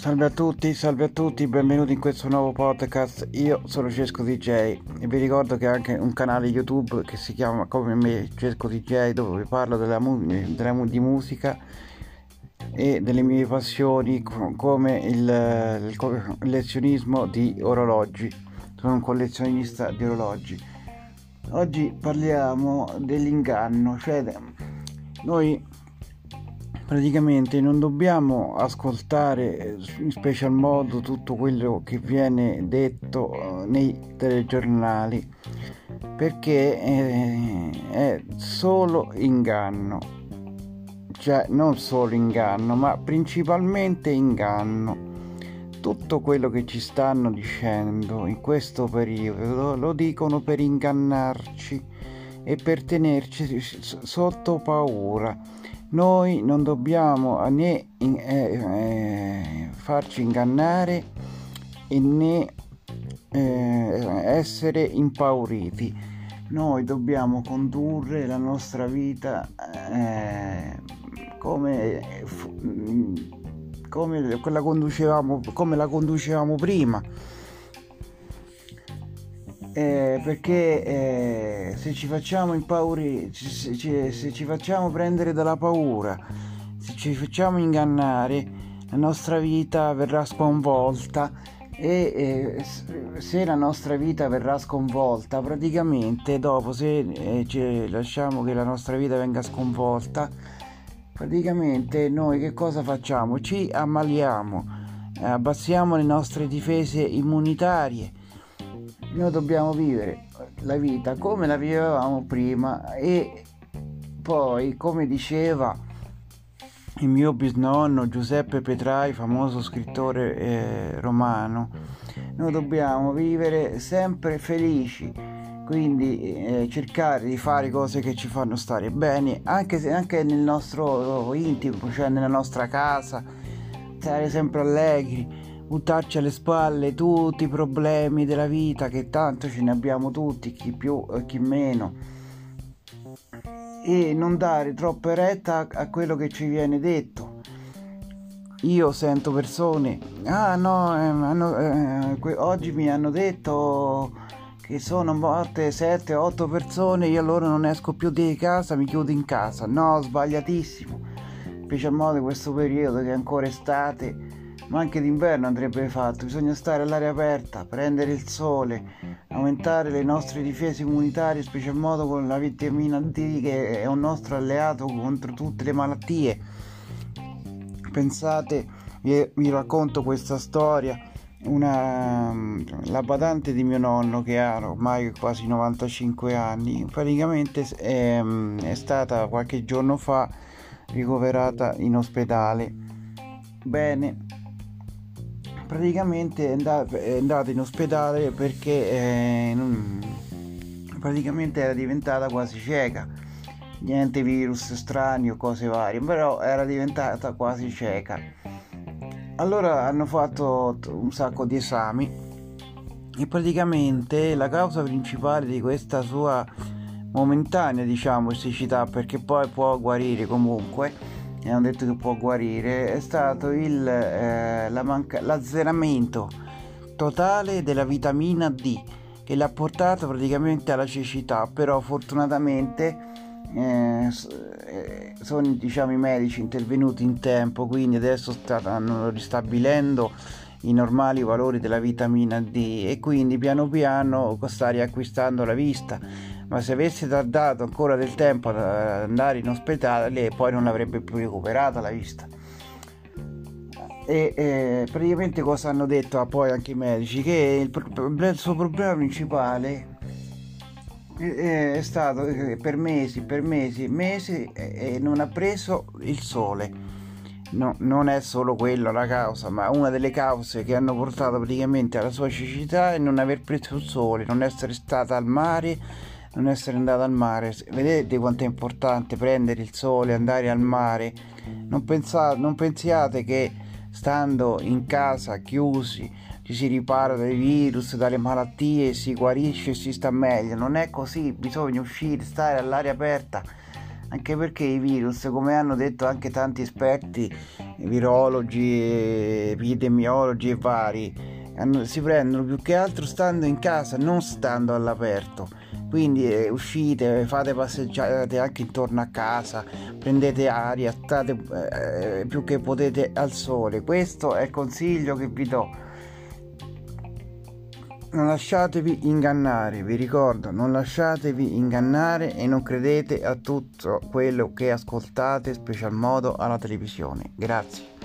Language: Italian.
Salve a tutti, salve a tutti, benvenuti in questo nuovo podcast. Io sono Cesco DJ e vi ricordo che ho anche un canale YouTube che si chiama come me Cesco DJ dove vi parlo della, della, di musica e delle mie passioni come il, il collezionismo di orologi. Sono un collezionista di orologi. Oggi parliamo dell'inganno, cioè noi praticamente non dobbiamo ascoltare in special modo tutto quello che viene detto eh, nei telegiornali perché eh, è solo inganno. Cioè non solo inganno ma principalmente inganno. Tutto quello che ci stanno dicendo in questo periodo lo dicono per ingannarci e per tenerci sotto paura noi non dobbiamo né eh, eh, farci ingannare né eh, essere impauriti. Noi dobbiamo condurre la nostra vita eh, come, come, la conducevamo, come la conducevamo prima eh, perché eh, se ci facciamo impaurire, se, se, se ci facciamo prendere dalla paura, se ci facciamo ingannare, la nostra vita verrà sconvolta e eh, se la nostra vita verrà sconvolta, praticamente dopo se eh, lasciamo che la nostra vita venga sconvolta, praticamente noi che cosa facciamo? Ci ammaliamo, abbassiamo le nostre difese immunitarie noi dobbiamo vivere la vita come la vivevamo prima e poi come diceva il mio bisnonno Giuseppe Petrai, famoso scrittore eh, romano, noi dobbiamo vivere sempre felici, quindi eh, cercare di fare cose che ci fanno stare bene, anche, se, anche nel nostro intimo, cioè nella nostra casa, stare sempre allegri buttarci alle spalle tutti i problemi della vita, che tanto ce ne abbiamo tutti, chi più e chi meno, e non dare troppa retta a quello che ci viene detto. Io sento persone, ah no, eh, hanno, eh, oggi mi hanno detto che sono morte 7-8 persone, io allora non esco più di casa, mi chiudo in casa. No, sbagliatissimo, specialmente questo periodo che è ancora estate ma anche d'inverno andrebbe fatto. Bisogna stare all'aria aperta, prendere il sole, aumentare le nostre difese immunitarie, special modo con la vitamina D che è un nostro alleato contro tutte le malattie. Pensate, vi, vi racconto questa storia. Una, la badante di mio nonno che ha ormai quasi 95 anni praticamente è, è stata qualche giorno fa ricoverata in ospedale bene praticamente è andata in ospedale perché eh, praticamente era diventata quasi cieca. Niente virus strani o cose varie però era diventata quasi cieca. Allora hanno fatto un sacco di esami e praticamente la causa principale di questa sua momentanea diciamo siccità perché poi può guarire comunque e hanno detto che può guarire. È stato il, eh, la manca- l'azzeramento totale della vitamina D che l'ha portato praticamente alla cecità però fortunatamente eh, eh, sono diciamo i medici intervenuti in tempo quindi adesso stanno ristabilendo i normali valori della vitamina D e quindi piano piano sta riacquistando la vista ma se avesse tardato ancora del tempo ad andare in ospedale poi non avrebbe più recuperato la vista. E eh, praticamente cosa hanno detto poi anche i medici? Che il, il suo problema principale è stato per mesi per mesi mesi e non ha preso il sole. No, non è solo quello la causa, ma una delle cause che hanno portato praticamente alla sua cecità è non aver preso il sole, non essere stata al mare non essere andata al mare. Vedete quanto è importante prendere il sole, andare al mare. Non, pensate, non pensiate che stando in casa chiusi ci si ripara dai virus, dalle malattie, si guarisce e si sta meglio. Non è così, bisogna uscire, stare all'aria aperta. Anche perché i virus, come hanno detto anche tanti esperti virologi, epidemiologi e vari, si prendono più che altro stando in casa, non stando all'aperto. Quindi eh, uscite, fate passeggiate anche intorno a casa, prendete aria, state eh, più che potete al sole. Questo è il consiglio che vi do. Non lasciatevi ingannare, vi ricordo, non lasciatevi ingannare e non credete a tutto quello che ascoltate, special modo alla televisione. Grazie.